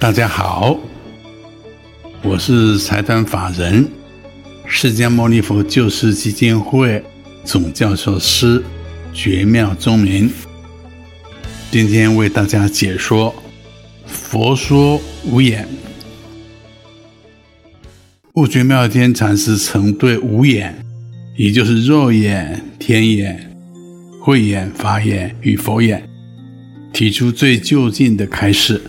大家好，我是财团法人释迦牟尼佛救世基金会总教授师觉妙宗明，今天为大家解说《佛说五眼》。悟觉妙天禅师曾对五眼，也就是肉眼、天眼、慧眼、法眼与佛眼，提出最就近的开示，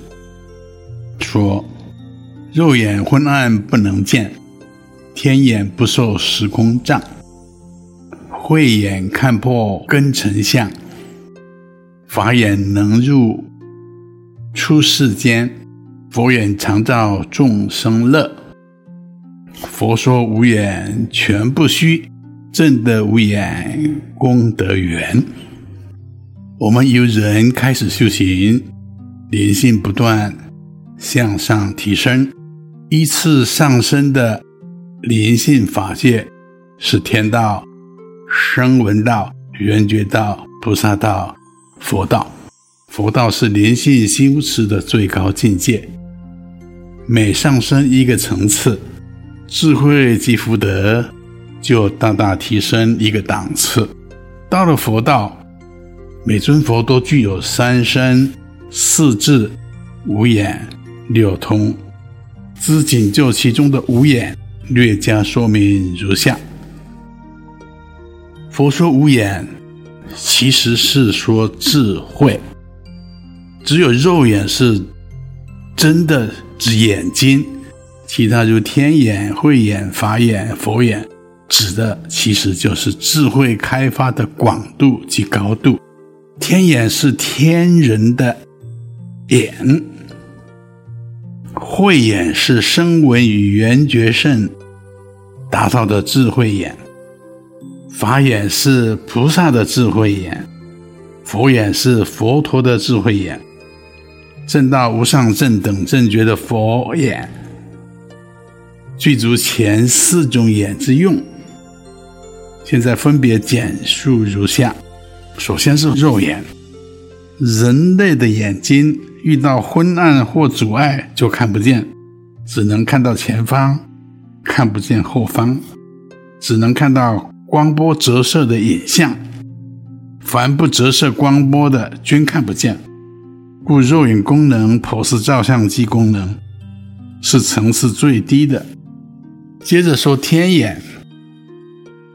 说：肉眼昏暗不能见，天眼不受时空障，慧眼看破根尘相，法眼能入出世间，佛眼常照众生乐。佛说无眼全不虚，正得无眼功德圆。我们由人开始修行，灵性不断向上提升，依次上升的灵性法界是天道、声闻道、缘觉道、菩萨道、佛道。佛道是灵性修持的最高境界，每上升一个层次。智慧及福德就大大提升一个档次。到了佛道，每尊佛都具有三身、四智、五眼、六通。只仅就其中的五眼，略加说明如下：佛说五眼，其实是说智慧。只有肉眼是真的指眼睛。其他如天眼、慧眼、法眼、佛眼，指的其实就是智慧开发的广度及高度。天眼是天人的眼，慧眼是声闻与缘觉圣达到的智慧眼，法眼是菩萨的智慧眼，佛眼是佛陀的智慧眼，证到无上正等正觉的佛眼。具足前四种眼之用，现在分别简述如下：首先是肉眼，人类的眼睛遇到昏暗或阻碍就看不见，只能看到前方，看不见后方，只能看到光波折射的影像，凡不折射光波的均看不见，故肉眼功能剖视照相机功能是层次最低的。接着说天眼，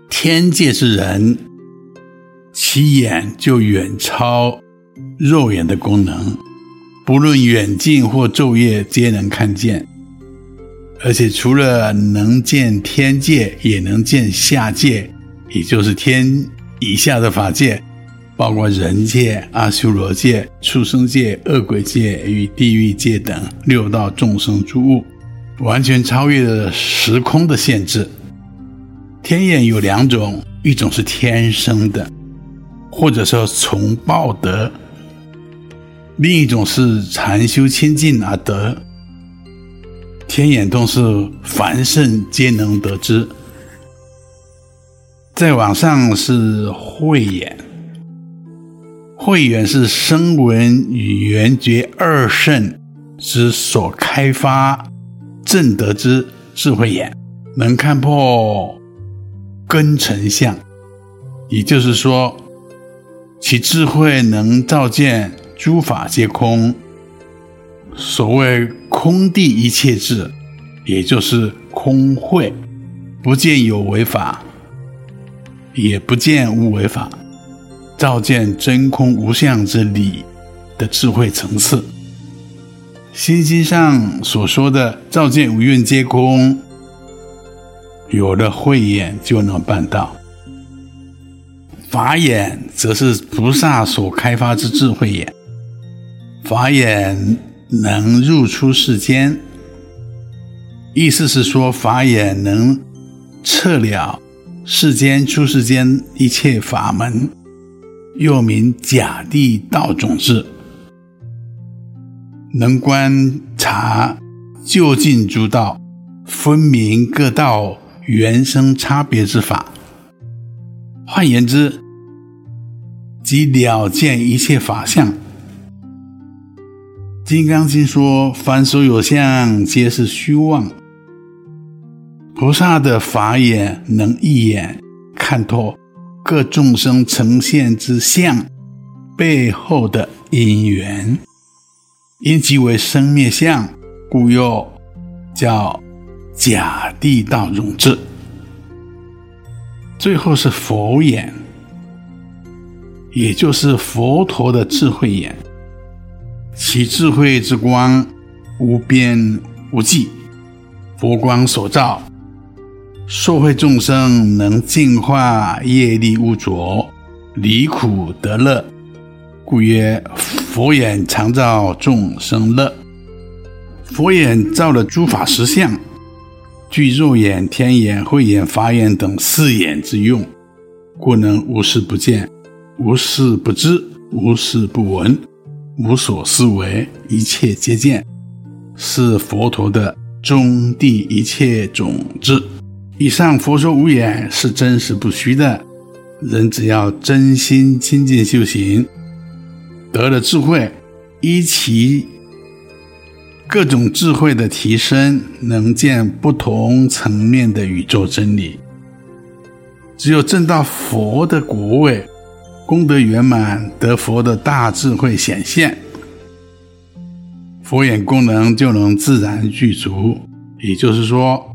天界之人，其眼就远超肉眼的功能，不论远近或昼夜，皆能看见。而且除了能见天界，也能见下界，也就是天以下的法界，包括人界、阿修罗界、畜生界、恶鬼界与地狱界等六道众生诸物。完全超越了时空的限制。天眼有两种，一种是天生的，或者说从报得；另一种是禅修清净而得。天眼都是凡圣皆能得之。再往上是慧眼，慧眼是声闻与缘觉二圣之所开发。正得之智慧眼，能看破根尘相，也就是说，其智慧能照见诸法皆空。所谓空谛一切智，也就是空慧，不见有为法，也不见无为法，照见真空无相之理的智慧层次。心经上所说的“照见五蕴皆空”，有了慧眼就能办到。法眼则是菩萨所开发之智慧眼，法眼能入出世间，意思是说法眼能彻了世间出世间一切法门，又名假地道种智。能观察究竟诸道，分明各道原生差别之法。换言之，即了见一切法相。金刚经说：“凡所有相，皆是虚妄。”菩萨的法眼能一眼看透各众生呈现之相背后的因缘，因即为生灭相，故又叫假地道融智。最后是佛眼，也就是佛陀的智慧眼。其智慧之光无边无际，佛光所照，受惠众生能净化业力污浊，离苦得乐，故曰佛眼常照众生乐。佛眼照了诸法实相，具肉眼、天眼、慧眼、法眼等四眼之用，故能无事不见，无事不知，无事不闻。无所思惟，一切皆见，是佛陀的中谛一切种子。以上佛说无眼是真实不虚的。人只要真心亲近修行，得了智慧，依其各种智慧的提升，能见不同层面的宇宙真理。只有证到佛的果位。功德圆满，得佛的大智慧显现，佛眼功能就能自然具足。也就是说，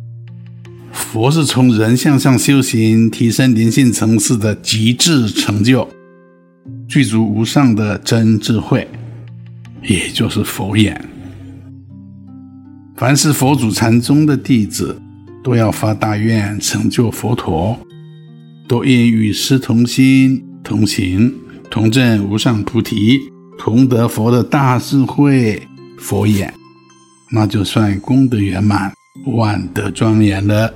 佛是从人相上修行，提升灵性层次的极致成就，具足无上的真智慧，也就是佛眼。凡是佛祖禅宗的弟子，都要发大愿成就佛陀，都应与师同心。同行同证无上菩提，同得佛的大智慧佛眼，那就算功德圆满，万德庄严了。